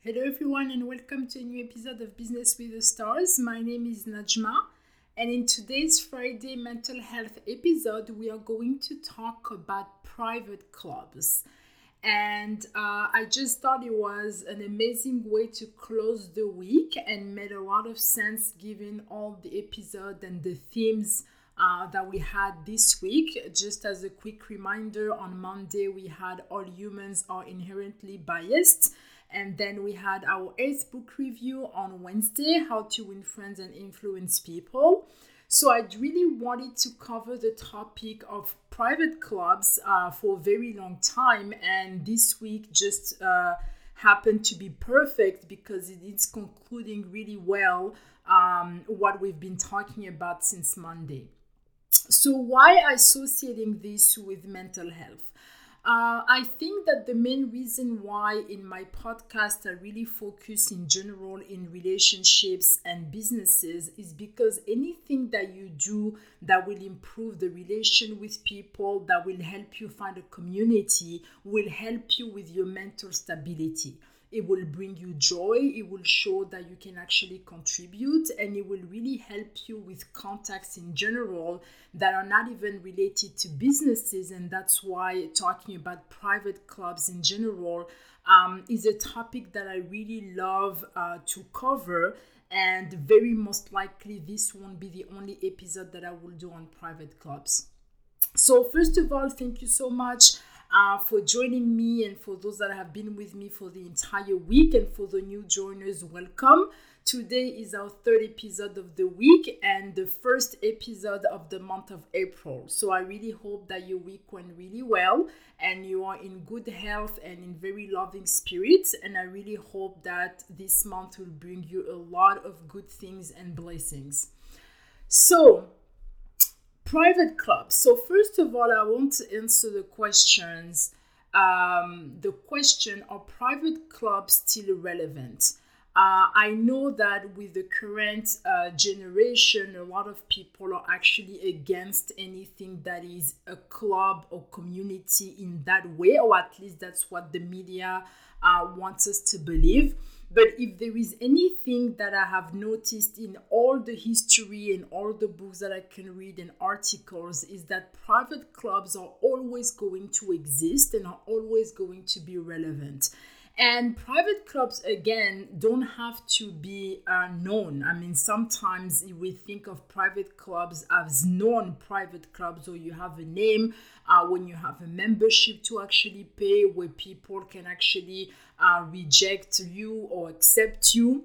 Hello, everyone, and welcome to a new episode of Business with the Stars. My name is Najma, and in today's Friday mental health episode, we are going to talk about private clubs. And uh, I just thought it was an amazing way to close the week and made a lot of sense given all the episode and the themes uh, that we had this week. Just as a quick reminder, on Monday we had All Humans Are Inherently Biased. And then we had our eighth book review on Wednesday How to Win Friends and Influence People. So I really wanted to cover the topic of private clubs uh, for a very long time, and this week just uh, happened to be perfect because it is concluding really well um, what we've been talking about since Monday. So, why associating this with mental health? Uh, I think that the main reason why in my podcast I really focus in general in relationships and businesses is because anything that you do that will improve the relation with people, that will help you find a community, will help you with your mental stability it will bring you joy it will show that you can actually contribute and it will really help you with contacts in general that are not even related to businesses and that's why talking about private clubs in general um, is a topic that i really love uh, to cover and very most likely this won't be the only episode that i will do on private clubs. So first of all thank you so much uh, for joining me and for those that have been with me for the entire week and for the new joiners, welcome. Today is our third episode of the week and the first episode of the month of April. So I really hope that your week went really well and you are in good health and in very loving spirits. And I really hope that this month will bring you a lot of good things and blessings. So, private clubs. So, first of all, I want to answer the questions. Um, the question Are private clubs still relevant? Uh, I know that with the current uh, generation, a lot of people are actually against anything that is a club or community in that way, or at least that's what the media uh, wants us to believe. But if there is anything that I have noticed in all the history and all the books that I can read and articles, is that private clubs are always going to exist and are always going to be relevant. And private clubs, again, don't have to be uh, known. I mean, sometimes we think of private clubs as known private clubs, or you have a name uh, when you have a membership to actually pay, where people can actually uh, reject you or accept you.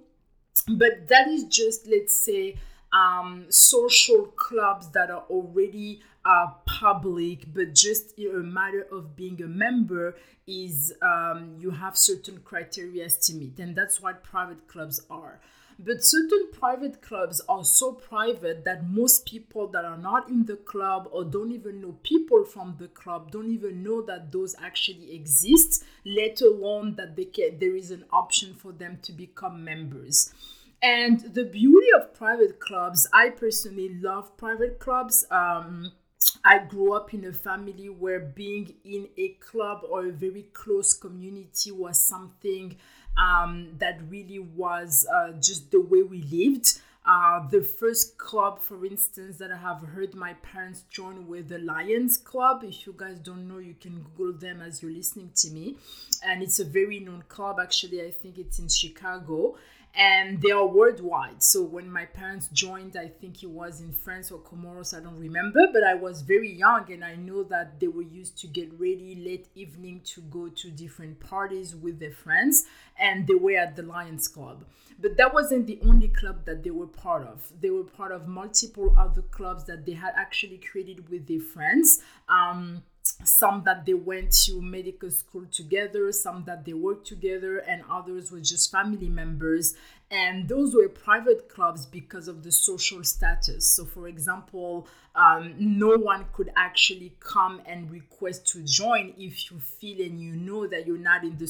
But that is just, let's say, um, social clubs that are already uh, public, but just a matter of being a member is um, you have certain criteria to meet, and that's what private clubs are. But certain private clubs are so private that most people that are not in the club or don't even know people from the club don't even know that those actually exist, let alone that they can, there is an option for them to become members. And the beauty of private clubs, I personally love private clubs. Um, I grew up in a family where being in a club or a very close community was something um, that really was uh, just the way we lived. Uh, the first club, for instance, that I have heard my parents join with the Lions Club. If you guys don't know, you can Google them as you're listening to me. And it's a very known club, actually. I think it's in Chicago and they are worldwide. So when my parents joined, I think it was in France or Comoros, I don't remember, but I was very young and I know that they were used to get ready late evening to go to different parties with their friends, and they were at the Lions Club. But that wasn't the only club that they were part of. They were part of multiple other clubs that they had actually created with their friends. Um, some that they went to medical school together, some that they worked together, and others were just family members. And those were private clubs because of the social status. So, for example, um, no one could actually come and request to join if you feel and you know that you're not in the,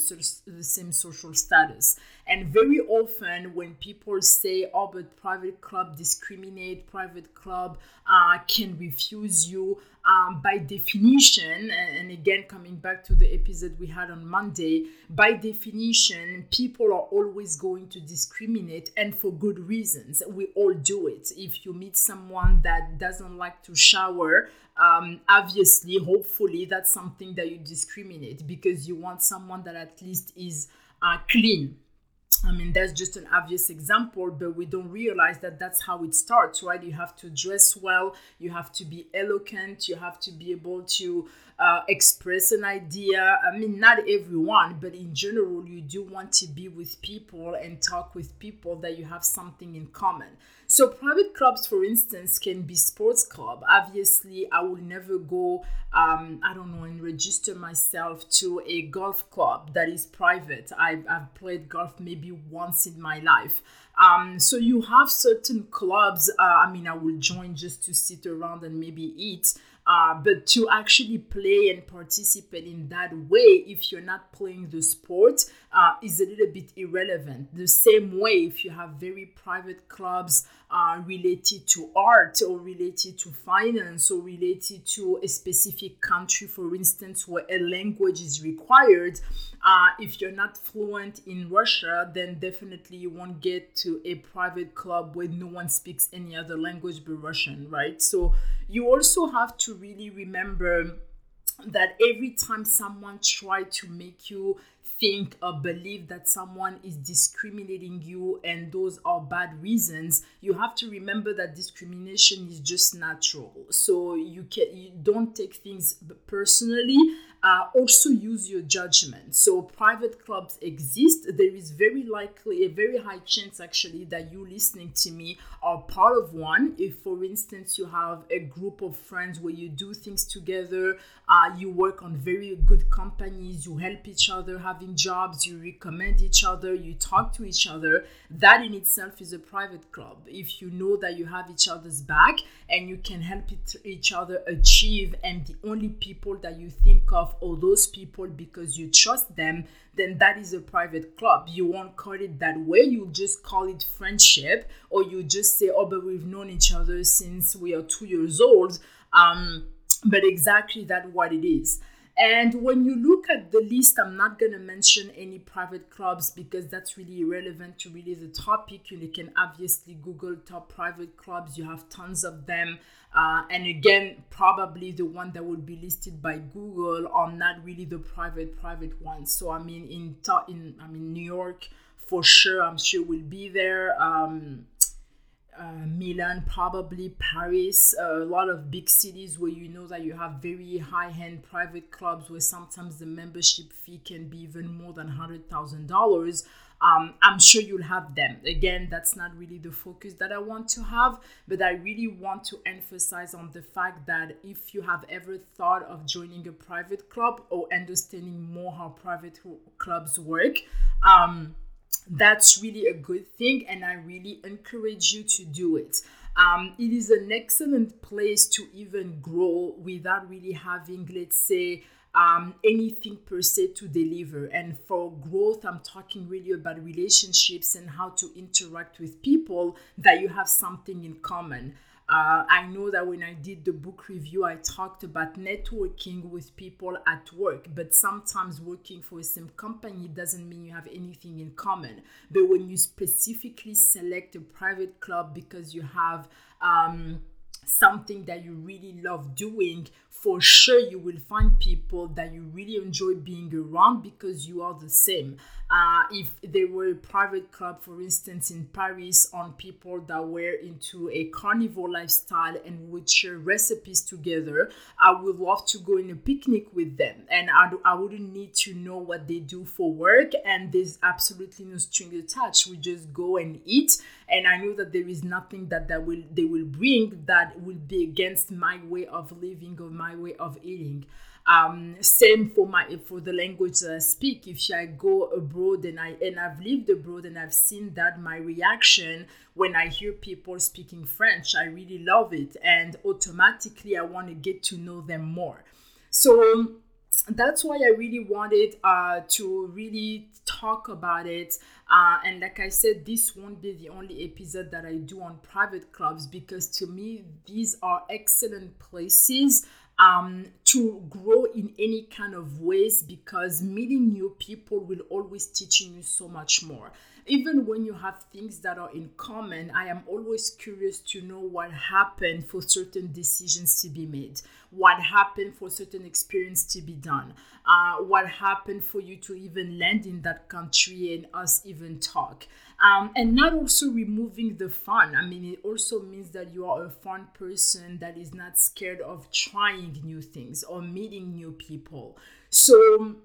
the same social status. And very often, when people say, "Oh, but private club discriminate," private club uh, can refuse you, um, by definition, and again, coming back to the episode we had on Monday, by definition, people are always going to discriminate and for good reasons. We all do it. If you meet someone that doesn't like to shower, um, obviously, hopefully, that's something that you discriminate because you want someone that at least is uh, clean I mean, that's just an obvious example, but we don't realize that that's how it starts, right? You have to dress well, you have to be eloquent, you have to be able to uh, express an idea. I mean, not everyone, but in general, you do want to be with people and talk with people that you have something in common. So, private clubs, for instance, can be sports club. Obviously, I will never go, um, I don't know, and register myself to a golf club that is private. I've, I've played golf maybe once in my life. Um, so you have certain clubs. Uh, I mean, I will join just to sit around and maybe eat. Uh, but to actually play and participate in that way, if you're not playing the sport, uh, is a little bit irrelevant. The same way, if you have very private clubs uh, related to art or related to finance or related to a specific country, for instance, where a language is required, uh, if you're not fluent in Russia, then definitely you won't get to a private club where no one speaks any other language but Russian, right? So you also have to really remember that every time someone try to make you think or believe that someone is discriminating you and those are bad reasons you have to remember that discrimination is just natural. So you can you don't take things personally uh, also use your judgment. So private clubs exist. There is very likely a very high chance actually that you listening to me are part of one. If for instance you have a group of friends where you do things together, uh, you work on very good companies, you help each other having jobs, you recommend each other, you talk to each other, that in itself is a private club. If you know that you have each other's back and you can help each other achieve and the only people that you think of all those people because you trust them, then that is a private club. You won't call it that way. You just call it friendship, or you just say, "Oh, but we've known each other since we are two years old." Um, but exactly that what it is. And when you look at the list, I'm not going to mention any private clubs because that's really irrelevant to really the topic. You can obviously Google top private clubs, you have tons of them. Uh, and again, probably the one that would be listed by Google are not really the private private ones. So I mean, in in I mean New York for sure, I'm sure will be there. Um, uh, Milan, probably Paris, uh, a lot of big cities where you know that you have very high end private clubs where sometimes the membership fee can be even more than $100,000. Um, I'm sure you'll have them. Again, that's not really the focus that I want to have, but I really want to emphasize on the fact that if you have ever thought of joining a private club or understanding more how private clubs work, um, that's really a good thing, and I really encourage you to do it. Um, it is an excellent place to even grow without really having, let's say, um, anything per se to deliver. And for growth, I'm talking really about relationships and how to interact with people that you have something in common. Uh, I know that when I did the book review, I talked about networking with people at work, but sometimes working for the same company doesn't mean you have anything in common. But when you specifically select a private club because you have um, something that you really love doing, for sure you will find people that you really enjoy being around because you are the same. Uh, if there were a private club, for instance, in Paris, on people that were into a carnivore lifestyle and would share recipes together, I would love to go in a picnic with them. And I, I wouldn't need to know what they do for work, and there's absolutely no string attached. We just go and eat, and I know that there is nothing that, that will they will bring that will be against my way of living or my way of eating. Um, same for my for the language that I speak. If I go abroad and I and I've lived abroad and I've seen that my reaction when I hear people speaking French, I really love it, and automatically I want to get to know them more. So that's why I really wanted uh, to really talk about it. Uh, and like I said, this won't be the only episode that I do on private clubs because to me, these are excellent places um, to grow in any kind of ways because meeting new people will always teaching you so much more even when you have things that are in common, I am always curious to know what happened for certain decisions to be made, what happened for certain experience to be done, uh, what happened for you to even land in that country and us even talk. Um, and not also removing the fun. I mean, it also means that you are a fun person that is not scared of trying new things or meeting new people. So,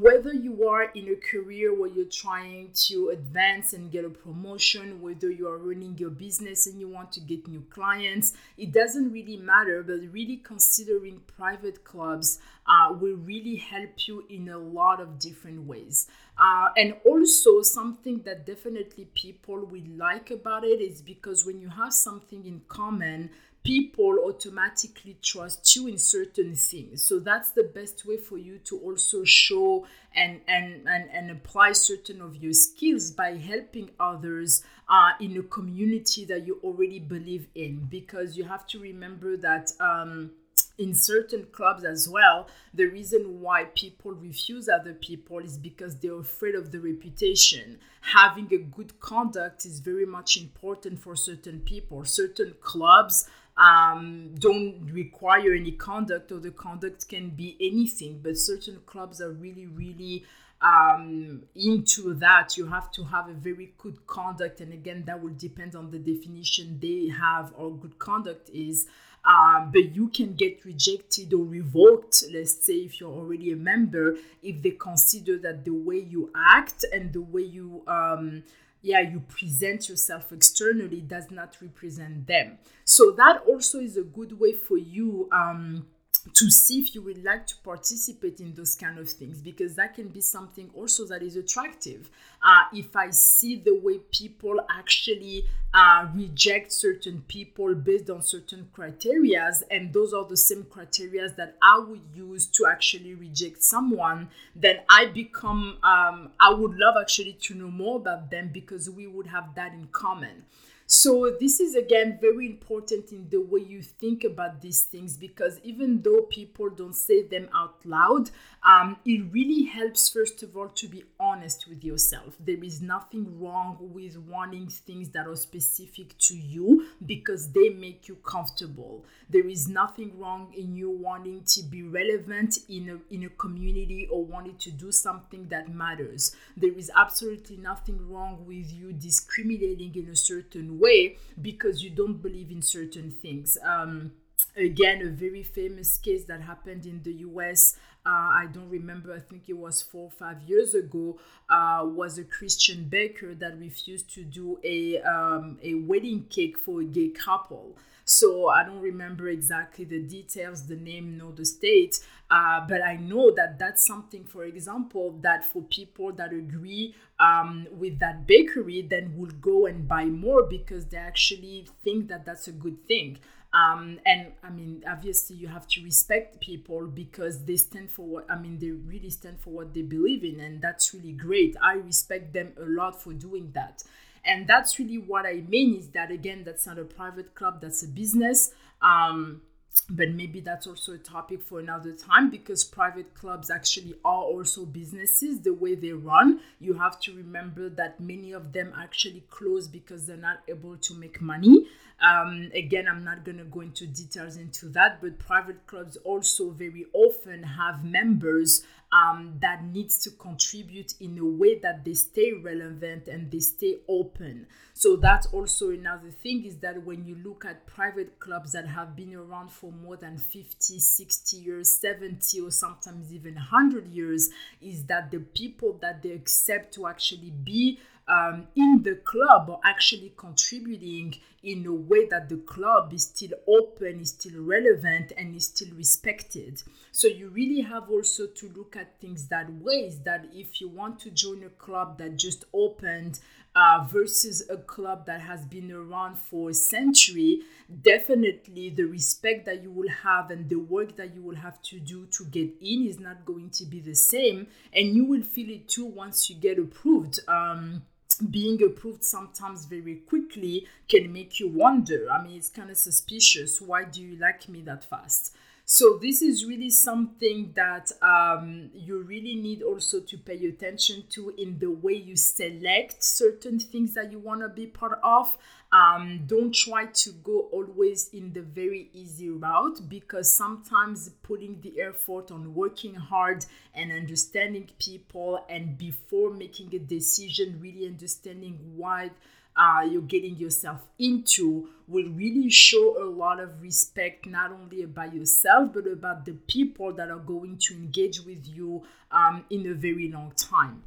whether you are in a career where you're trying to advance and get a promotion, whether you are running your business and you want to get new clients, it doesn't really matter. But really considering private clubs uh, will really help you in a lot of different ways. Uh, and also, something that definitely people will like about it is because when you have something in common, people automatically trust you in certain things so that's the best way for you to also show and and and, and apply certain of your skills by helping others uh, in a community that you already believe in because you have to remember that um, in certain clubs as well, the reason why people refuse other people is because they're afraid of the reputation. Having a good conduct is very much important for certain people. Certain clubs um, don't require any conduct, or the conduct can be anything. But certain clubs are really, really um, into that. You have to have a very good conduct, and again, that will depend on the definition they have or good conduct is. Um, but you can get rejected or revoked, let's say, if you're already a member, if they consider that the way you act and the way you um, yeah you present yourself externally does not represent them. So that also is a good way for you um, to see if you would like to participate in those kind of things because that can be something also that is attractive. Uh, if i see the way people actually uh, reject certain people based on certain criterias and those are the same criterias that i would use to actually reject someone then i become um, i would love actually to know more about them because we would have that in common so, this is again very important in the way you think about these things because even though people don't say them out loud, um, it really helps, first of all, to be honest with yourself. There is nothing wrong with wanting things that are specific to you because they make you comfortable. There is nothing wrong in you wanting to be relevant in a, in a community or wanting to do something that matters. There is absolutely nothing wrong with you discriminating in a certain way because you don't believe in certain things. Um, again, a very famous case that happened in the US. Uh, I don't remember, I think it was four or five years ago, uh, was a Christian baker that refused to do a, um, a wedding cake for a gay couple. So I don't remember exactly the details, the name, nor the state, uh, but I know that that's something, for example, that for people that agree um, with that bakery, then will go and buy more because they actually think that that's a good thing. Um, and I mean, obviously, you have to respect people because they stand for what I mean, they really stand for what they believe in, and that's really great. I respect them a lot for doing that. And that's really what I mean is that, again, that's not a private club, that's a business. Um, but maybe that's also a topic for another time because private clubs actually are also businesses the way they run. You have to remember that many of them actually close because they're not able to make money. Um, again i'm not going to go into details into that but private clubs also very often have members um, that needs to contribute in a way that they stay relevant and they stay open. So that's also another thing is that when you look at private clubs that have been around for more than 50, 60 years, 70 or sometimes even 100 years is that the people that they accept to actually be um, in the club are actually contributing in a way that the club is still open, is still relevant, and is still respected. So you really have also to look at things that ways that if you want to join a club that just opened uh, versus a club that has been around for a century, definitely the respect that you will have and the work that you will have to do to get in is not going to be the same. And you will feel it too once you get approved. Um, being approved sometimes very quickly can make you wonder. I mean, it's kind of suspicious. Why do you like me that fast? So this is really something that um, you really need also to pay attention to in the way you select certain things that you want to be part of. Um, don't try to go always in the very easy route because sometimes putting the effort on working hard and understanding people and before making a decision, really understanding why uh, you're getting yourself into will really show a lot of respect not only about yourself but about the people that are going to engage with you um, in a very long time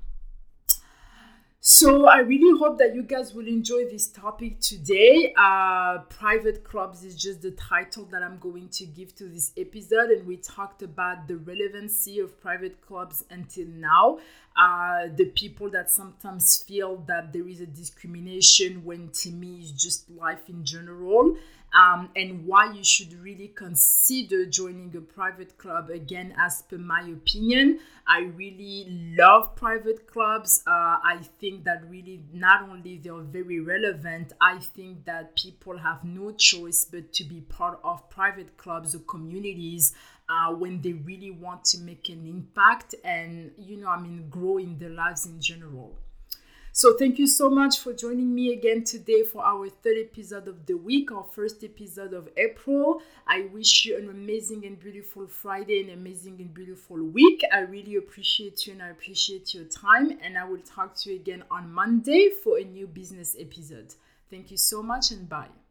so I really hope that you guys will enjoy this topic today. Uh, private clubs is just the title that I'm going to give to this episode, and we talked about the relevancy of private clubs until now. Uh, the people that sometimes feel that there is a discrimination when to me is just life in general um, and why you should really consider joining a private club. Again, as per my opinion, I really love private clubs. Uh, I think that really not only they're very relevant, I think that people have no choice but to be part of private clubs or communities. Uh, when they really want to make an impact and you know i mean grow in their lives in general so, thank you so much for joining me again today for our third episode of the week, our first episode of April. I wish you an amazing and beautiful Friday, an amazing and beautiful week. I really appreciate you and I appreciate your time. And I will talk to you again on Monday for a new business episode. Thank you so much and bye.